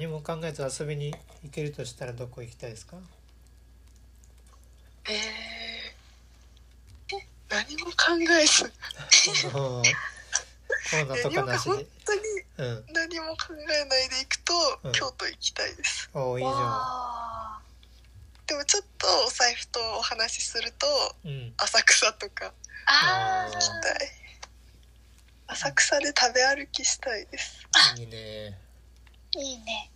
何も考えず遊びに行けるとしたらどこ行きたいですか？えー、え何も考えず。コロナとかなし本で何も考えないで行くと、うん。京都行きたいです。おおいいじゃわでもちょっとお財布とお話しするとんうん。浅草とか行きたい。浅草で食べ歩きしたいです。いいね。ーいいね。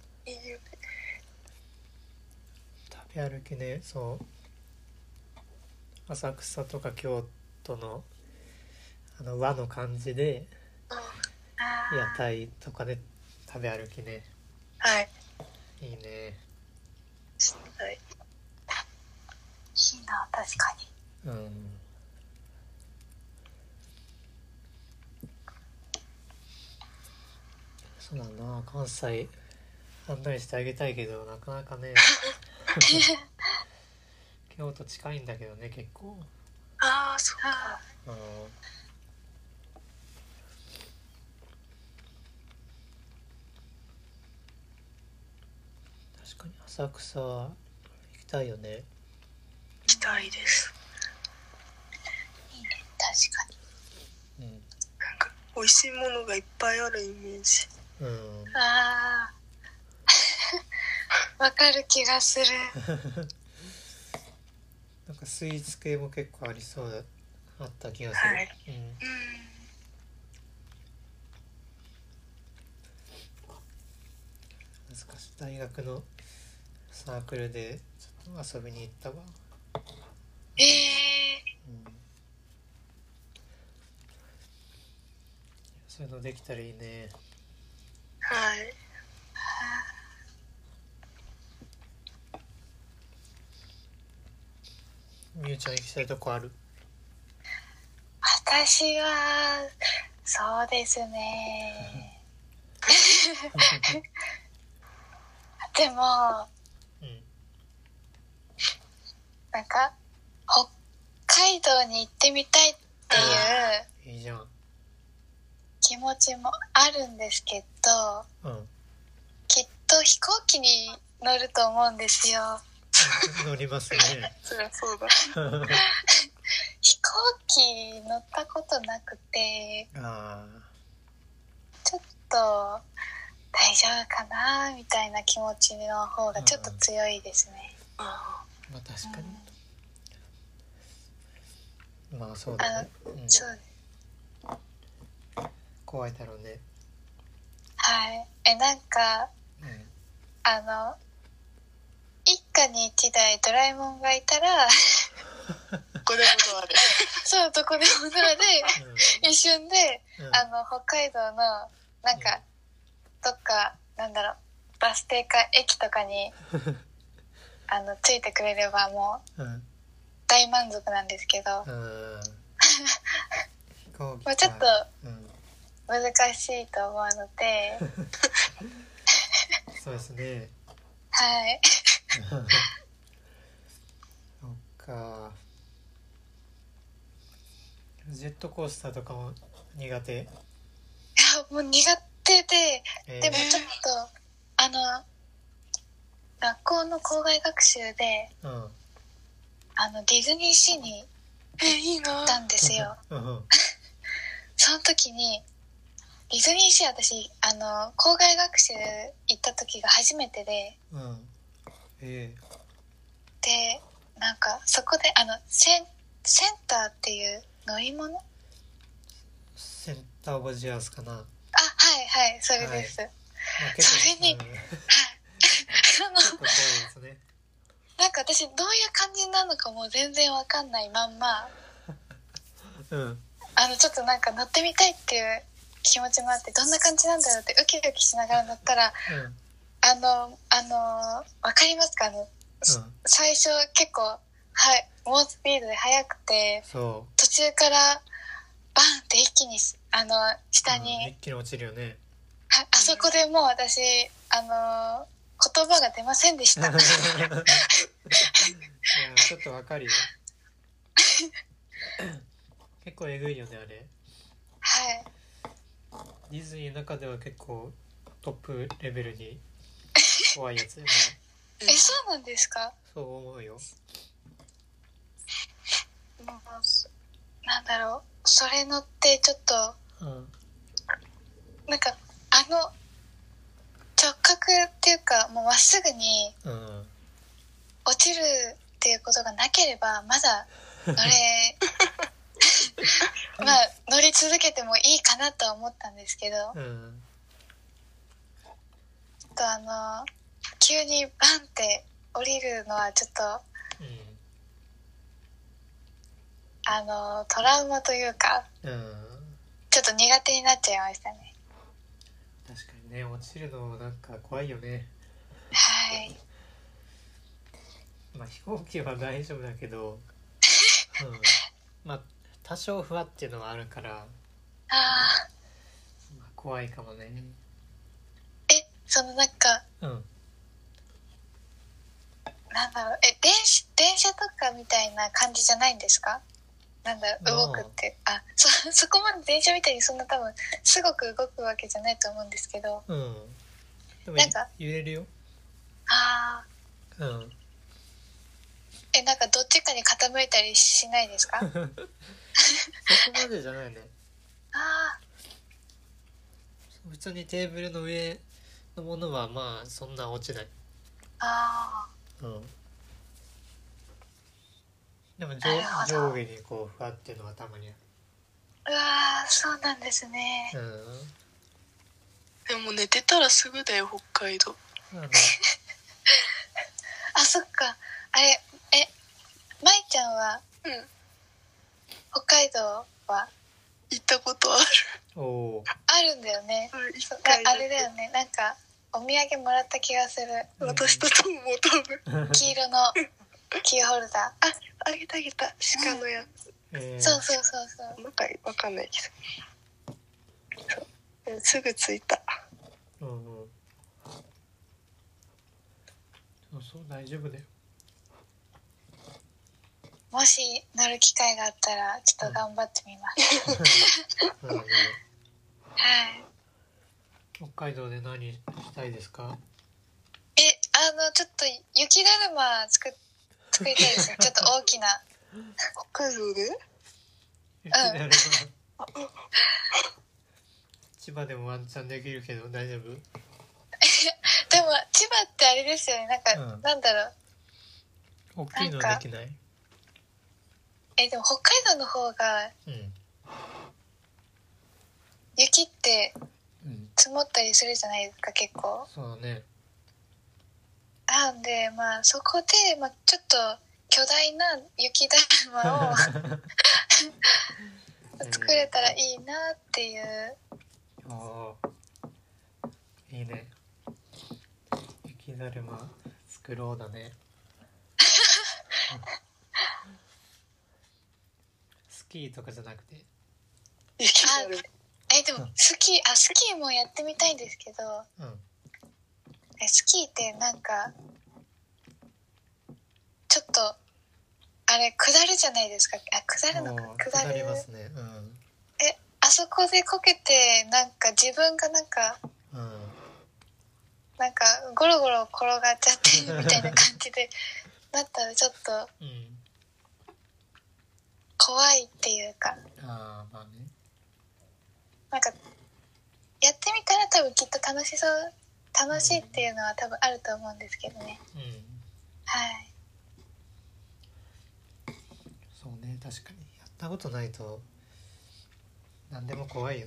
食べ歩きねそう。浅草とか京都のあの和の感じで屋台とかで食べ歩きね。はい。いいね。したいいいな確かに。うんそうだな関西案内してあげたいけどなかなかね。京都近いんだけどね結構。ああそうか。あうん。確かに浅草行きたいよね。行きたいです。ーいいね確かに。うん。なんか美味しいものがいっぱいあるイメージうん。ああわかる気がする。なんかスイーツ系も結構ありそうだあった気がする、はい。うん。うん難しい。大学のサークルでちょっと遊びに行ったわ、ええうん、そういうのできたらいいねはい。みゆちゃん行きたいとこある？私はそうですね。でもうん。なんか北海道に行ってみたいっていう。いいじゃん気持ちもあるんですけどうん。きっと飛行機に乗ると思うんですよ。乗りますね。そりゃそうだ。飛行機乗ったことなくてあちょっと大丈夫かなみたいな気持ちの方がちょっと強いですね、まあ確かに。まあそうだね、うん、そう怖いだろうね。はい。えなんかうんあの一家に一台ドラえもんがいたらどこでもドアで。そうどこでもドアで一瞬でうん。あの北海道のなんかどっかなんだろうバス停か駅とかに あのついてくれればもう大満足なんですけど、うん。飛行機まあ、ちょっとうん難しいと思うので。そうですね。はい。そっか。ジェットコースターとかも苦手、いやもう苦手でえー。でもちょっとあの学校の校外学習でうん。あのディズニーシーに行ったんですよ。うん その時にディズニーシー私あの校外学習行った時が初めてで。うん。えでなんかそこであのセンセンターっていう乗り物？あー、センターオブジアースかな、まはいはいそれです、あ、それにうん、結あの構怖いですね。なんか私どういう感じなのかもう全然わかんないまんま。うん。あのちょっとなんか乗ってみたいっていう気持ちもあってどんな感じなんだろうってウキウキしながら乗ったらうん。あのあのわかりますかあのうん。最初結構はい猛スピードで速くてそ途中からバンって一気にあのう下うんに、一気に落ちるよね。はあそこでもう私あの言葉が出ませんでした。ちょっとわかるよ。結構えぐいよねあれ。はいディズニーの中では結構トップレベルに 怖いやつよねえそうなんですか？そう思うよ。もうなんだろう。それ乗ってちょっとうん。なんかあの直角っていうかもうまっすぐにうん。落ちるっていうことがなければまだ乗れ まあ乗り続けてもいいかなとは思ったんですけど。うんちょっとあの急にバンって降りるのはちょっとうんあのトラウマというかうんちょっと苦手になっちゃいましたね。確かにね落ちるのなんか怖いよね。はい。まあ飛行機は大丈夫だけど、うん、まあ多少不安っていうのはあるから、あまあ、怖いかもね。ーえそのなんかうん。なんだろう。え電車電車とかみたいな感じじゃないんですか？なんだ動くって。あそ そこまで電車みたいにそんな多分すごく動くわけじゃないと思うんですけど。うん。でもなんか揺れるよ。ああうん。えなんかどっちかに傾いたりしないですか？そこまでじゃないね。あ普通にテーブルの上のものはまあそんな落ちない。ー。あうん。でも上上下にこうふわっていうのはたまにあーうわーそうなんですね。るうん。でも寝てたらすぐだよ北海道。あの。あそっか。あれえ舞ちゃんはうん北海道は？行ったことある。おおあるんだよね。うん一ああれだよね。なんかお土産もらった気がする。私ととも多分。黄色のキーホルダああげたあげた。鹿のやつ。えー。ーそうそうそうそう。なんかわかんないけど。そう。うんすぐ着いた。うんうん。そうそう大丈夫だよもし乗る機会があったらちょっと頑張ってみます、はい北海道で何したいですかえあのちょっと雪だるま作作りたいですねちょっと大きな北海道で雪だるま千葉でもワンチャンできるけど大丈夫でも千葉ってあれですよねなん。か、うん。なん。だろう大きいのできないえでも北海道の方がうん。雪ってうん。積もったりするじゃないですか結構。そうだね。なんでまあそこで、まあ、ちょっと巨大な雪だるまを 作れたらいいなっていう。ああいいね。雪だるま作ろうだねキーとかじゃなくて？雪だるえでもスキーあスキーもやってみたいんですけどうん。えスキーってなんかちょっとあれ下るじゃないですか。あ下るのか。下る。りますね。うん。えあそこでこけてなんか自分がなんかうん。なんかゴロゴロ転がっちゃってるみたいな感じでなったらちょっとうん怖いっていうか。ああまあね。なんかやってみたら多分きっと楽しそう楽しいっていうのは多分あると思うんですけどね。うん。はい。そうね確かに。やったことないと何でも怖いよ。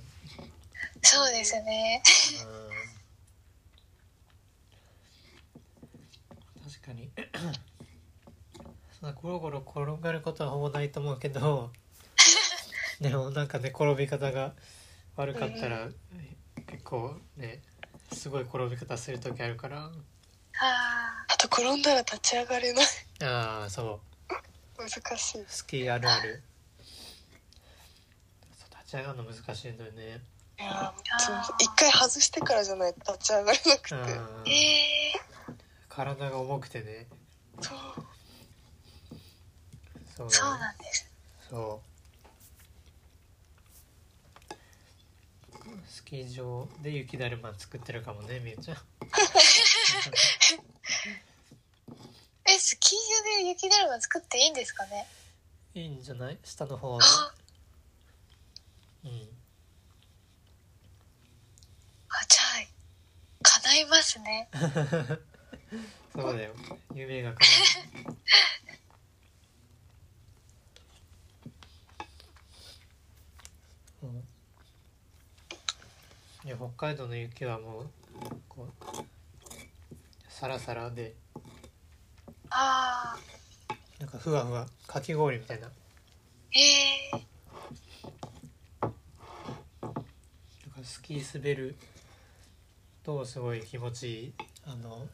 そうですね。うん。確かにそんなゴロゴロ転がることはほぼないと思うけど でもなんかね転び方が悪かったら結構ねすごい転び方する時あるから。はああと転んだら立ち上がれない。ああそう。難しい。スキーあるある。そう立ち上がるの難しいんだよね。いや一回外してからじゃないと立ち上がれなくて。うん。ええ体が重くてね。そうそうそうなんです。そう。スキー場で雪だるま作ってるかもねみゆちゃん。えスキー場で雪だるま作っていいんですかね？いいんじゃない？下の方で。あうん。あじゃあ叶いますね。そうだよ。夢が叶う うんいや北海道の雪はもうこうサラサラで。ああなんかふわふわかき氷みたいな。ええなんかスキー滑るとすごい気持ちいい。あの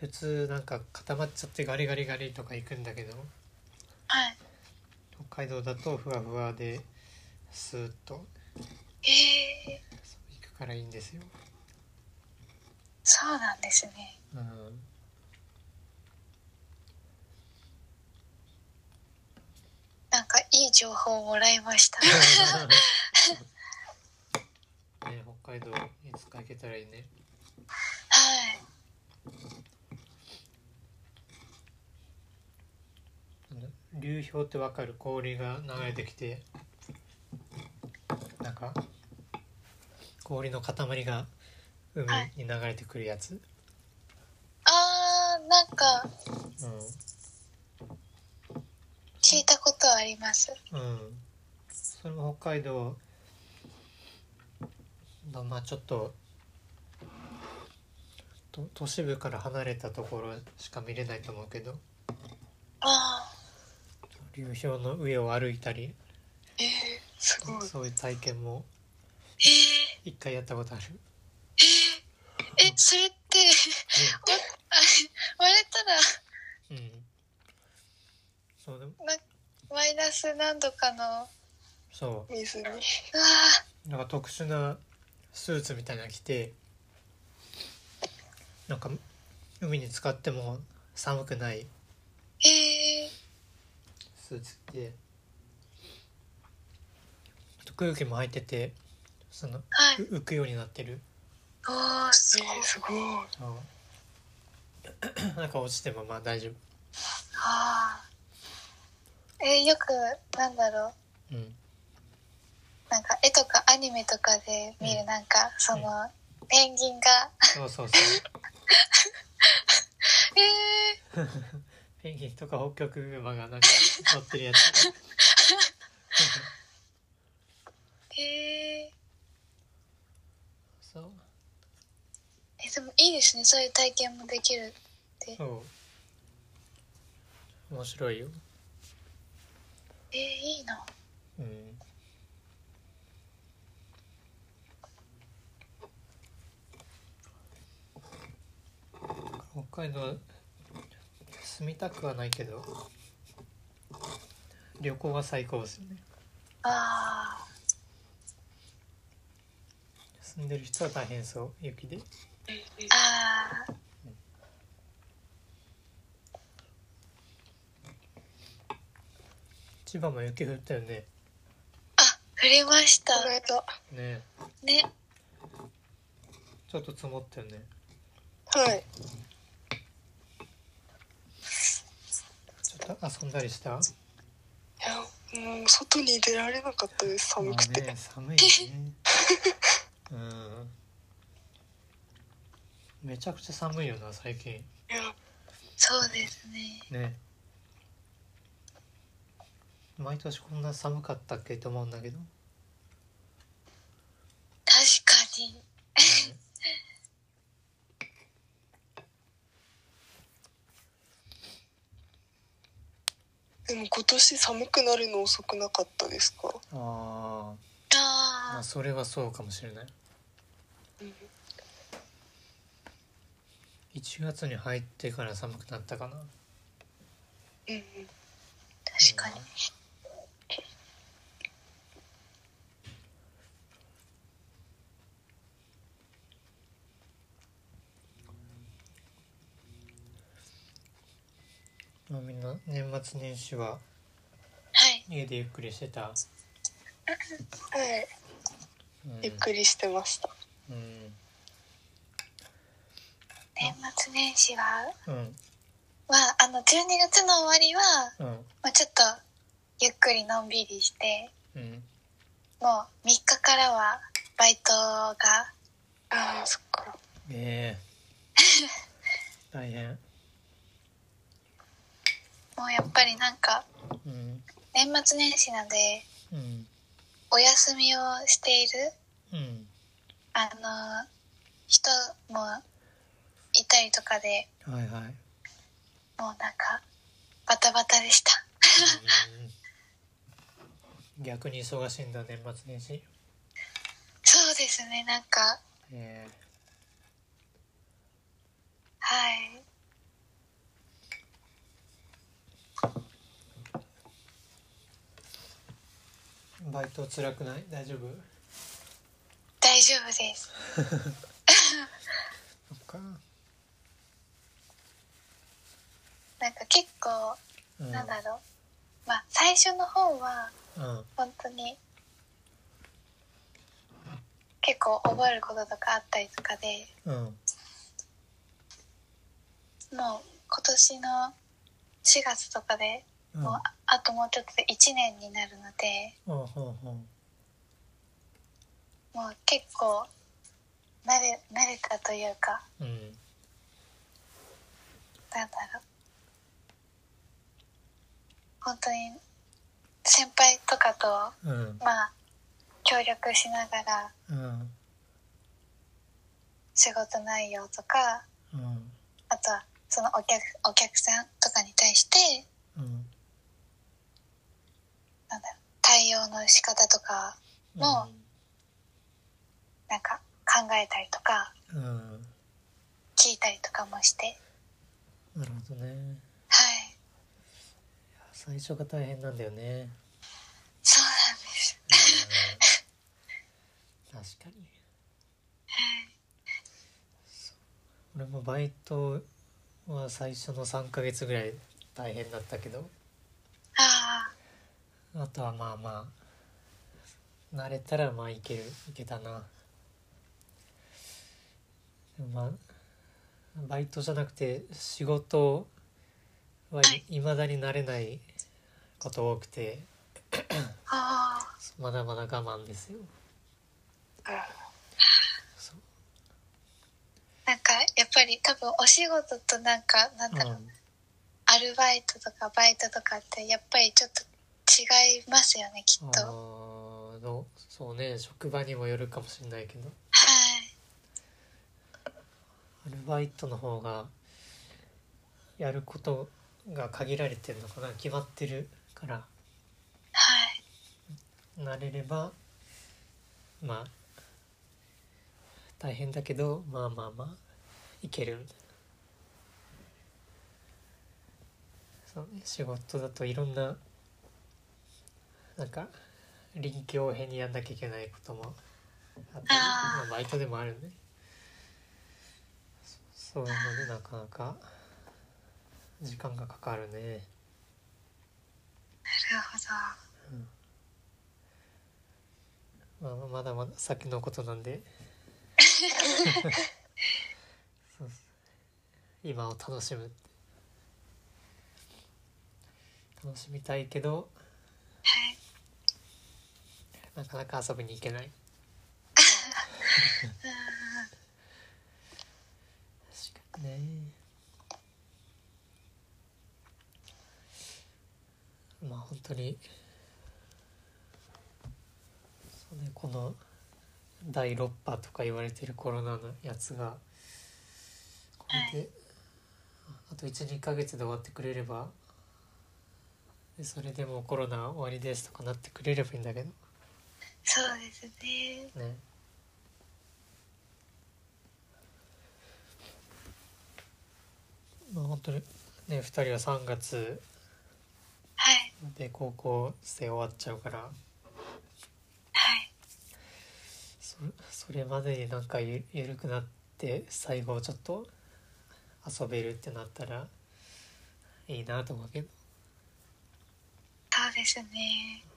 普通なんか固まっちゃってガリガリガリとか行くんだけどはい。北海道だとふわふわでスーッとええそう行くからいいんですよ、そうなんですね。うん、なんかいい情報をもらいました。ね北海道いつか行けたらいいね。はい。流氷ってわかる？氷が流れてきて。なんか氷の塊が海に流れてくるやつ、あーなんか聞いたことあります。うん。うんそれも北海道のまあちょっとと都市部から離れたところしか見れないと思うけど。あ流氷の上を歩いたり。えー、すごい。そういう体験も一回やったことある、ー、えー、えそれって割れたら。うん。うん、そうでも。なマイナス何度かの水に。ー。うなんか特殊なスーツみたいなの着てなんか海に使っても寒くないえー、スーツ着てあと空気も入っててそのはい。う浮くようになってる。おーすごい。えー、すごいなんか落ちてもまあ大丈夫。あー。えー、よくなんだろう。うん。なんか絵とかアニメとかで見るなんか、そのペンギンが。そうそうそう。えー、ペンギンとか北極馬がなんか乗ってるやつ。えそう。ー、えでもいいですね。そういう体験もできるって。そう。面白いよ。えー、いいな。うん。北海道住みたくはないけど旅行は最高ですよね。あ住んでる人は大変そう雪で。ーあー千葉も雪降ったよね。あ降りました。ね。ね。ちょっと積もったよね。はい。ちょっと遊んだりした？いやもう外に出られなかったです。寒くて、まあね寒いよね うん。めちゃくちゃ寒いよな最近。そうですね。ね。毎年こんな寒かったっけと思うんだけど、ね確かに。でも今年寒くなるの遅くなかったですか？あああそれはそうかもしれない。うん。1月に入ってから寒くなったかな。うん確かに。まあみんな年末年始ははい。家でゆっくりしてた、はい。うんゆっくりしてました。うん。年末年始はうん。まああの12月の終わりは、うん。まあ、ちょっとゆっくりのんびりしてうん。もう3日からはバイトがああそっか。ええ。大変。もうやっぱりなんかうん。年末年始なんでうんお休みをしている。うん。あの人もいたりとかではいはい。もうなんかバタバタでした。うん。逆に忙しいんだ年末年始。そうですねなんか。えはいバイト辛くない？大丈夫？大丈夫です。なんか結構うん。なんだろう。まあ最初の方はうん。本当に結構覚えることとかあったりとかでうん。もう今年の4月とかでうんもうああともうちょっとで1年になるのでほうほうほもう結構慣れ慣れたというかううんなんだろう。本当に先輩とかとうん。まあ協力しながらうん。仕事内容とかうん。あとはそのお客お客さんとかに対してうんなんだろう対応の仕方とかもなんか考えたりとかうん。うん聞いたりとかもして。なるほどね。はい。最初が大変なんだよね。そうなんです。うん。確かに。俺もバイトは最初の3ヶ月ぐらい大変だったけど。ああとはまあまあ慣れたらまあいけるいけたな。まあバイトじゃなくて仕事はい。まだに慣れないこと多くてああまだまだ我慢ですよ。なんかやっぱり多分お仕事となんかなんだろう、うん。アルバイトとかバイトとかってやっぱりちょっと違いますよねきっあとーのそうね職場にもよるかもしれないけど。はい。アルバイトの方がやることが限られてるのかな決まってるから。はい。慣れればまあ大変だけどまあまあまあいける。みたいなそうね仕事だといろんななんか臨機応変にやんなきゃいけないこともあったりまあ、バイトでもあるんで。そそういうのでなかなか時間がかかるね。なるほど。まあ、まだまだ先のことなんで。今を楽しむ。楽しみたいけどはいなかなか遊びに行けない。確かにね。まあ本当に。そうねこの第6波とか言われてるコロナのやつがこれで、あと12ヶ月で終わってくれればでそれでもうコロナ終わりですとかなってくれればいいんだけどそうですね。ね。まあ本当にね2人は3月はい。で高校生終わっちゃうから。はい。そそれまでになんかゆゆるくなって最後ちょっと遊べるってなったらいいなと思うけど。そうですね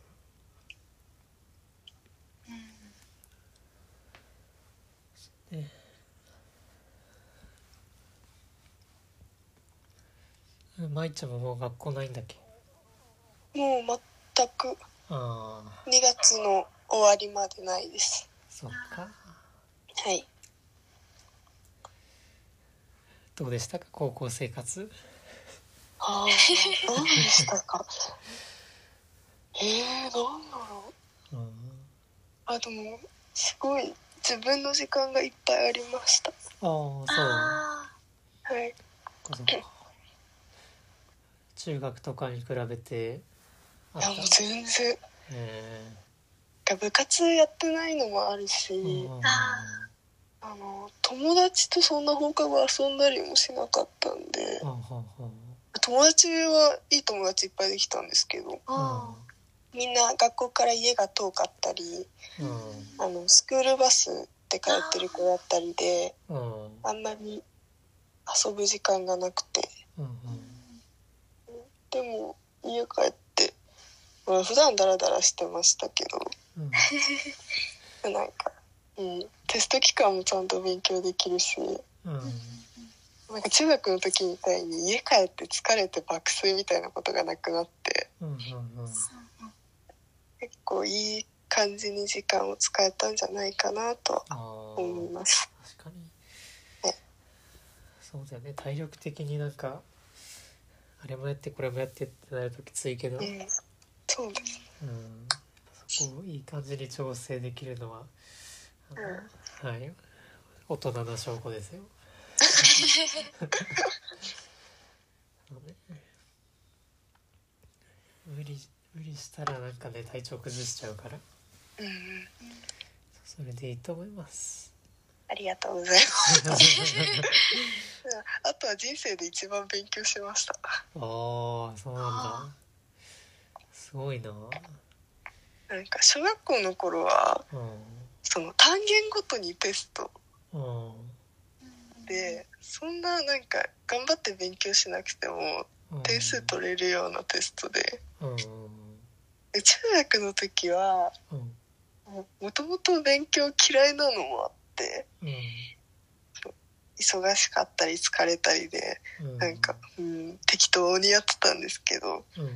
うん。舞ちゃんももう学校ないんだっけ？もう全く。ああ。2月の終わりまでないです。そっか。はい。どうでしたか？高校生活？ああどうでしたか？えー、なんだろう。うんあでもすごい自分の時間がいっぱいありました。ああそうあはい。中学とかに比べてあもう全然。え部活やってないのもあるし、ーうん。ああの友達とそんな放課後遊んだりもしなかったんで。友達はいい友達いっぱいできたんですけど。あみんな学校から家が遠かったりうん。あのスクールバスで通ってる子だったりでうん。うんあんまり遊ぶ時間がなくて。うんでも家帰って、まあ、普段ダラダラしてましたけどうん。なんか、うん、テスト期間もちゃんと勉強できるしうん。なんか中学の時みたいに家帰って疲れて爆睡みたいなことがなくなってうんうんうん結構いい感じに時間を使えたんじゃないかなと思います。確かに。ねそうだよね。体力的になんかあれもやってこれもやってってなるときついけど、うん、そうです。うん、そこをいい感じに調整できるのは、あのはい。大人な証拠ですよ。無理無理したらなんかね体調崩しちゃうから。うんうん、それでいいと思います。ありがとうございます。あとは人生で一番勉強しました。ああそうなんだ。すごいな。なんか小学校の頃はうその単元ごとにテスト。ん。うん。でそんななんか頑張って勉強しなくてもうん。点数取れるようなテストでうん。で中学の時はうんもともと勉強嫌いなのもあってうん忙しかったり疲れたりでうんなんか、うん、適当にやってたんですけどうん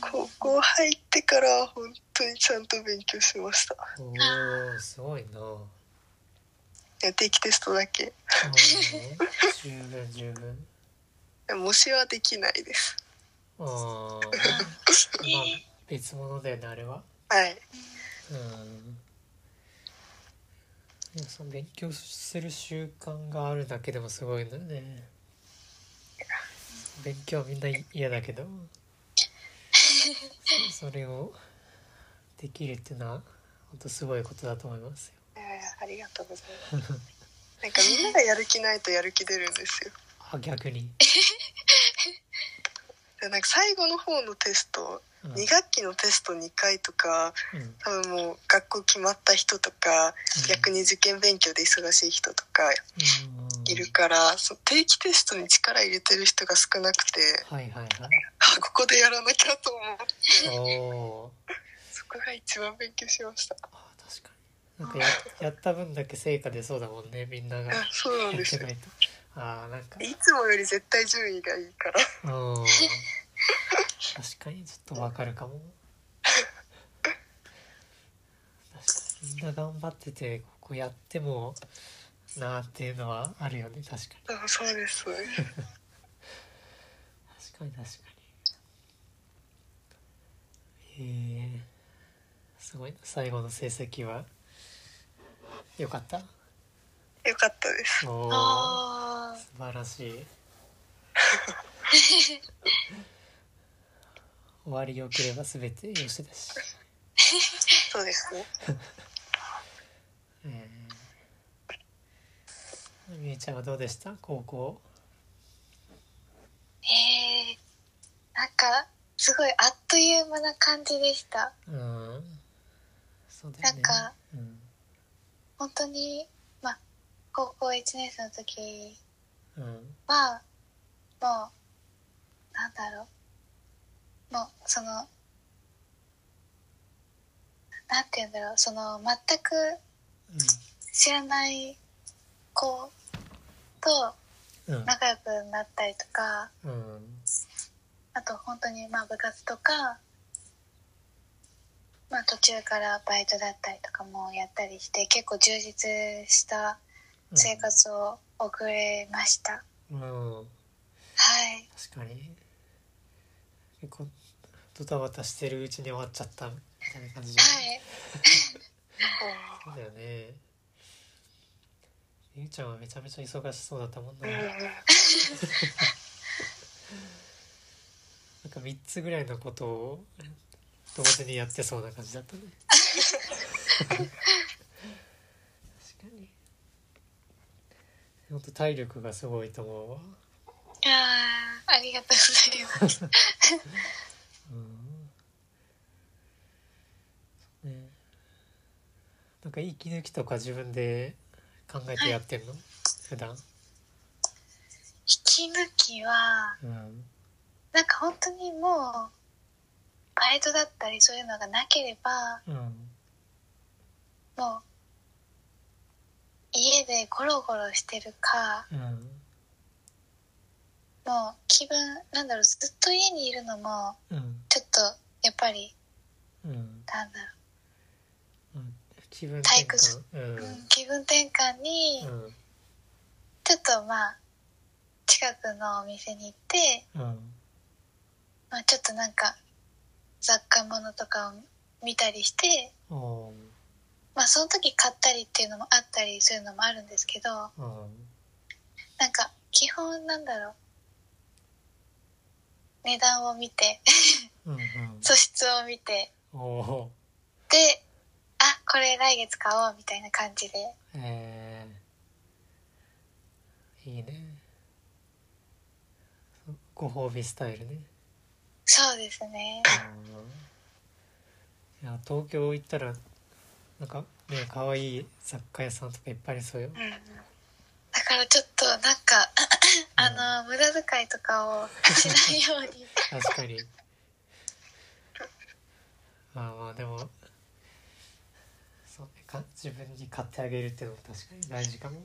高校入ってからは本当にちゃんと勉強しました。おおすごいな。うんいや定期テストだけ。十分十分。模試はできないです。あ あ別物だよねあれは。はい。うん。その勉強する習慣があるだけでもすごいんだよね。勉強はみんな嫌だけど。そ それをできるっていうのは本当すごいことだと思いますよ。えーありがとうございます。なんかみんながやる気ないとやる気出るんですよ。あ逆に、でなんか最後の方のテストうん。2学期のテスト2回とかうん。多分もう学校決まった人とかうん。逆に受験勉強で忙しい人とかうん。いるからそう定期テストに力入れてる人が少なくてはいはいはい。あここでやらなきゃと思って。そこが一番勉強しました。あ確かに。なんかや やった分だけ成果出そうだもんねみんなが。あそうなんですよ。あーなんか。いつもより絶対順位がいいから。うん確かにちょっとわかるかも。確かに。みんな頑張っててここやってもなーっていうのはあるよね。確かに。あそうです確かに確かに。へえすごいな。最後の成績はよかった？よかったです。おおあ素晴らしい 終わりよければ全てよしだし、そうですね。え ー、みえちゃんはどうでした？高校。えー、なんかすごいあっという間な感じでした。うん。そうだよね。なんかうん。本当にまあ高校1年生の時うん。はもうなんだろうもうそのなんて言うんだろうその全く知らない子とうん。仲良くなったりとかうん。あと本当にまあ部活とか、まあ、途中からバイトだったりとかもやったりして結構充実した生活を送れました、うん。はい。確かに。結構ドタバタしてるうちに終わっちゃったみたいな感じじゃんはい。そうだよね。ゆうちゃんはめちゃめちゃ忙しそうだったもんな、うん。うんなんか3つぐらいのことを同時にやってそうな感じだったね。確かに。本当体力がすごいと思うわ。あーありがとうございますうんそうねなんか息抜きとか自分で考えてやってんの、普段。引き抜きはうん。なんか本当にもうバイトだったりそういうのがなければうん。もう家でゴロゴロしてるかうん。もう気分なんだろうずっと家にいるのもうん。ちょっとやっぱりうん。なんだろう。ん気分退転屈換うん。気分転換にうん。ちょっとまあ近くのお店に行って、うん。まあ、ちょっとなんか雑貨物とかを見たりしてまあその時買ったりっていうのもあったりするのもあるんですけどうん。なんか基本なんだろう。値段を見て素質を見て。であこれ来月買おうみたいな感じで。えー、いいね。そご褒美スタイルね。そうですね。うん。いや東京行ったらなんかね可愛い雑貨屋さんとかいっぱいありそうよ。うんだからちょっとなんかあの無駄遣いとかをしないように。確かに。まあまあでもそうね。か自分に買ってあげるっていうのも確かに大事かも。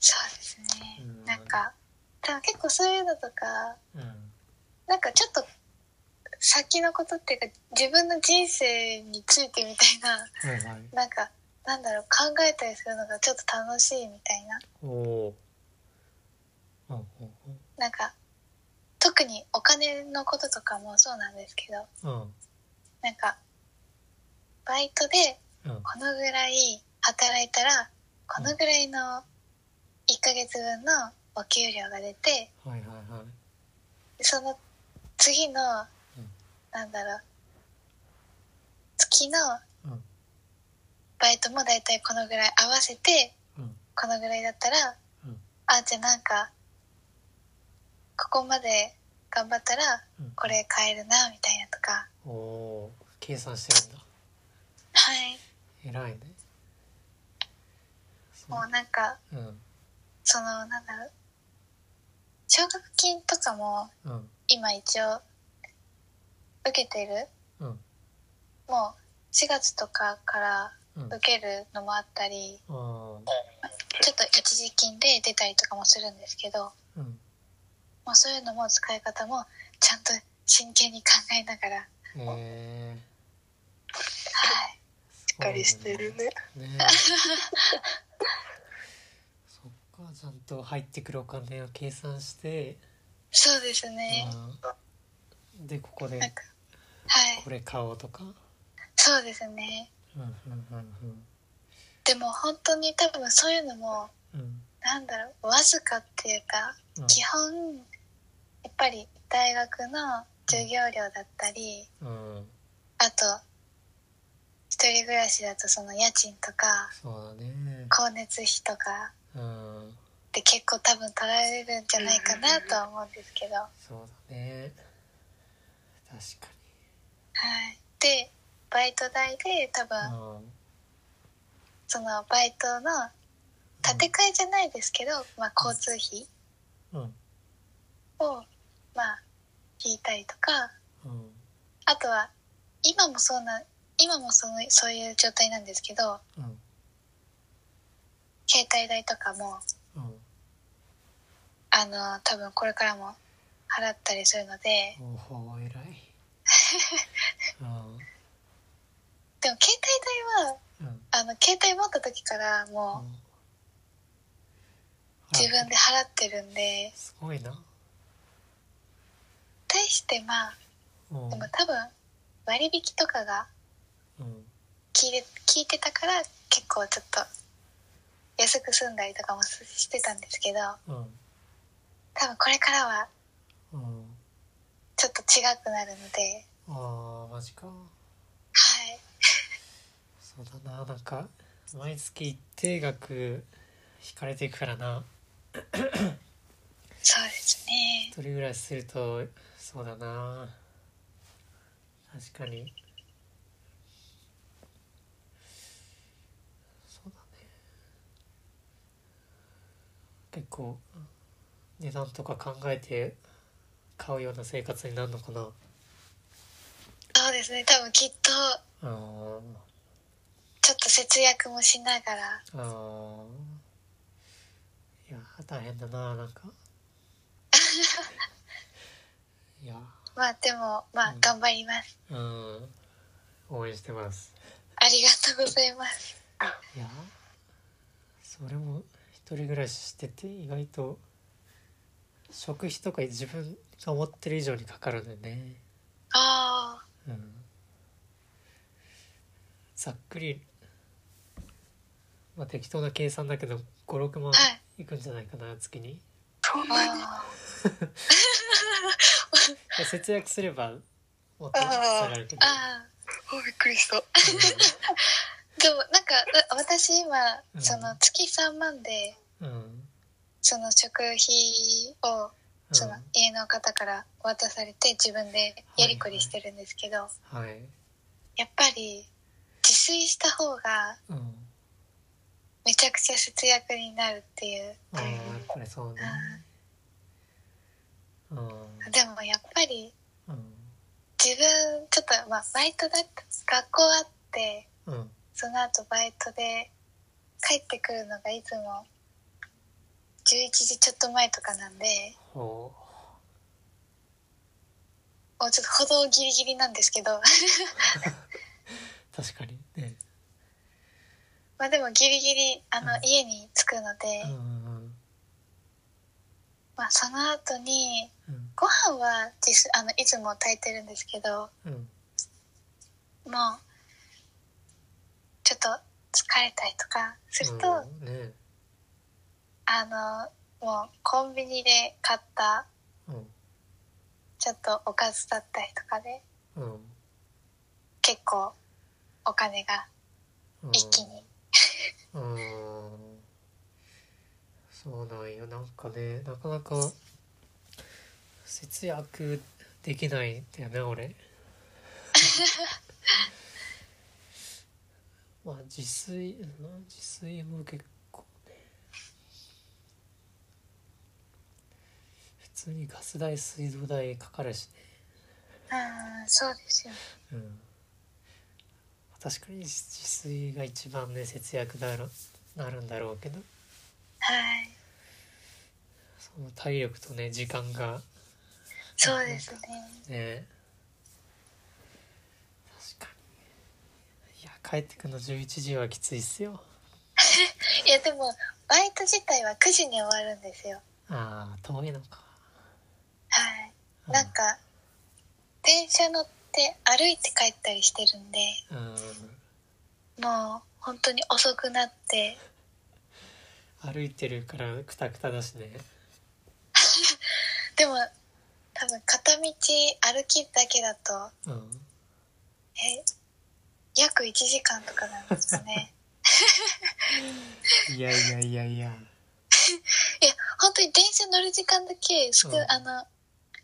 そうですね、うん。なんか多分結構そういうのとかうん。なんかちょっと先のことっていうか自分の人生についてみたいなはいはい。なんかなんだろう考えたりするのがちょっと楽しいみたいな。おなんか特にお金のこととかもそうなんですけどうん。なんかバイトでうん。うんこのぐらい働いたらこのぐらいの1ヶ月分のお給料が出てはいはいはい。その次の、うん。なんだろう月のうん。バイトもだいたいこのぐらい合わせてうん。このぐらいだったら、うん。あじゃあなんかここまで頑張ったらうん。これ買えるなみたいなとか。おおー計算してるんだ。はい偉いね。もうなんかうん。そのなんだろう。奨学金とかもうん。今一応受けてる。うん。もう4月とかからうん。受けるのもあったりあー。ちょっと一時金で出たりとかもするんですけどうん。もうそういうのも使い方もちゃんと真剣に考えながら。えはい。ー、ししっかりしてるね。ね。そっかちゃんと入ってくるお金を計算して、そうですね。うん。でここではい。これ買おうとか？そうですね。うんうんうんでも本当に多分そういうのもうん。なんだろうわずかっていうかうん。基本やっぱり大学の授業料だったりうん。あと一人暮らしだとその家賃とかそうだね。光熱費とかうん。って結構多分取られるんじゃないかなとは思うんですけど、はそうだね。確かい、でバイト代で多分にうん。そのバイトの建て替えじゃないですけど、まあ、交通費うん。をまあ引いたりとかうん。あとは今もそうな今もそのそういう状態なんですけどうん。携帯代とかもうん。あの多分これからも払ったりするのでおほ偉い。うん。でも携帯代はうん。あの携帯持った時からもう自分で払ってるんですごいな。対してまあうん。でも多分割引とかがうん聞いて聞いてたから結構ちょっと安く済んだりとかもしてたんですけどうん多分これからはうんちょっと違くなるのでああマジか。はい。そうだな。なんか毎月一定額引かれていくからな。そうですね。一人暮らしするとそうだな。確かにそうだね結構値段とか考えて買うような生活になるのかな？そうですね。多分きっとちょっと節約もしながら。いや大変だななんか。いや。まあでもまあうん。頑張ります、うん。応援してます。ありがとうございます。いやそれも一人暮らししてて意外と食費とか自分が思ってる以上にかかるんだよね。あうん。ざっくりまあ適当な計算だけど56万はい。いくんじゃないかな月に。そんなに？あ で節約すればもっと下がるけど。ああびっくりした。ーでもなんかわ私今うん。その月3万でうん。その食費をそのうん家の方から渡されて自分でやりくりしてるんですけど、はい。やっぱり自炊した方がうん。めちゃくちゃ節約になるっていう。ああやっぱりそうね。うん。でもやっぱりうん。自分ちょっとまあバイトだ学校あってうんその後バイトで帰ってくるのがいつも11時ちょっと前とかなんでほもうちょっと歩道ギリギリなんですけど。う確かに。ね。まあでもギリギリあのうん。家に着くので、うんうんまあ、その後にうん。ご飯は自炊あのいつも炊いてるんですけどうん。もうちょっと疲れたりとかすると、うん。ね。あのもうコンビニで買ったうん。ちょっとおかずだったりとかでうん。結構お金がうん。一気に、うん。そうなんよ。なんかねなかなか節約できないんだよね俺 まあ自炊うん自炊も結構ね。普通にガス代水道代かかるしね。うんそうですよ。うん。確かに自炊が一番ね節約だろなるんだろうけど。はい。その体力とね時間が。そうですね。ね確かにいや帰ってくるの11時はきついっすよ。いやでもバイト自体は9時に終わるんですよ。ああ遠いのか。はい。うん。なんか電車乗って歩いて帰ったりしてるんでうん。もう本当に遅くなって。歩いてるからクタクタだしね。でも多分片道歩きだけだとうん。え約1時間とかなんですよね。いやいやいやいや。いや本当に電車乗る時間だけ少、うん。あの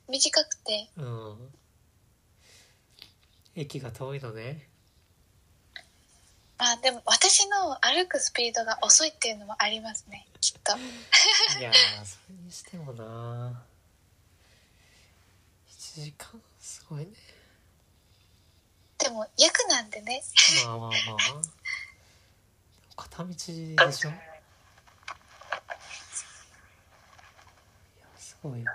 短くて。うん。駅が遠いのね。まあでも私の歩くスピードが遅いっていうのもありますねきっと。いやーそれにしてもな1時間すごいねでも役なんでね。まあまあまあ。片道でしょ？いやごいわ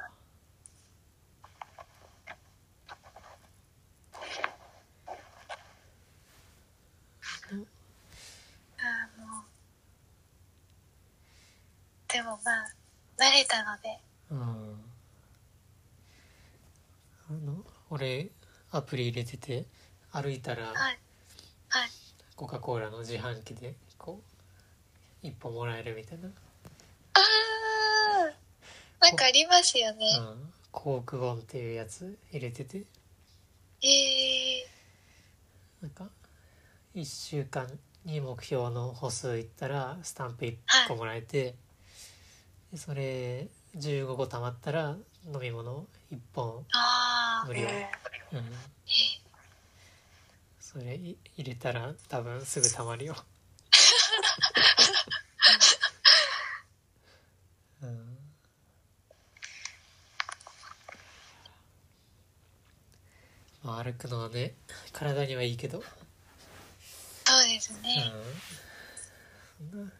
あーもう。でもまあ慣れたので。うん。あの俺アプリ入れてて歩いたらはい。はい。コカ・コーラの自販機でこう一本もらえるみたいな、あー。なんかありますよね、うん、コークゴンっていうやつ入れてて。ええなんか1週間に目標の歩数いったらスタンプ1個もらえて、でそれ15個貯まったら飲み物1本無料、えうん、それい入れたら多分すぐ貯まるよ。うん。まあ歩くのはね体にはいいけど。そうですうん。ね、そんな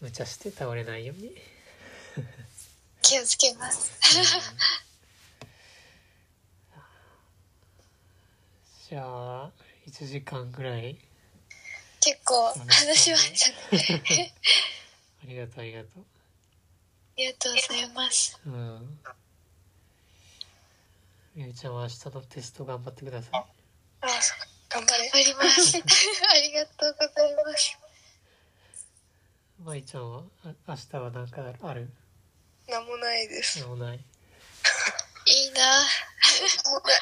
無茶して倒れないように、うん気をつけますじゃあ1時間ぐらい。結構話しましたね。ありがとうありがとありがとうございます。ううん。みゆちゃんは明日のテスト頑張ってください。あ頑張ります。ありがとうございます。まいちゃんはあ明日は何かある？なんもないです。でもない。いいな。もうない。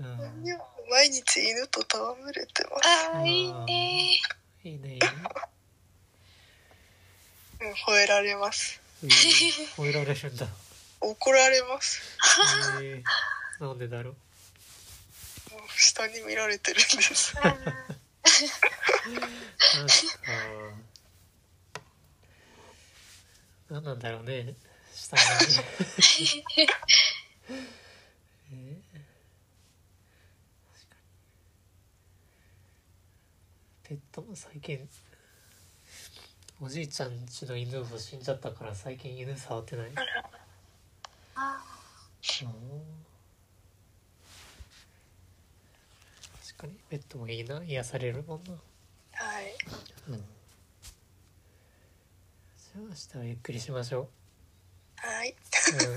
うん日犬と戯れてます。あーいいね。いいね。いいねうん吠えられます。うん吠えられるんだ。怒られます。えー、なんでだろう。下に見られてるんです。なんか何なんだろうね。下に ペットも最近おじいちゃんちの犬も死んじゃったから最近犬触ってない？あうん。確かにペットもいいな。癒されるもんな。はい。うん。じゃあ明日はゆっくりしましょはい。う、う ん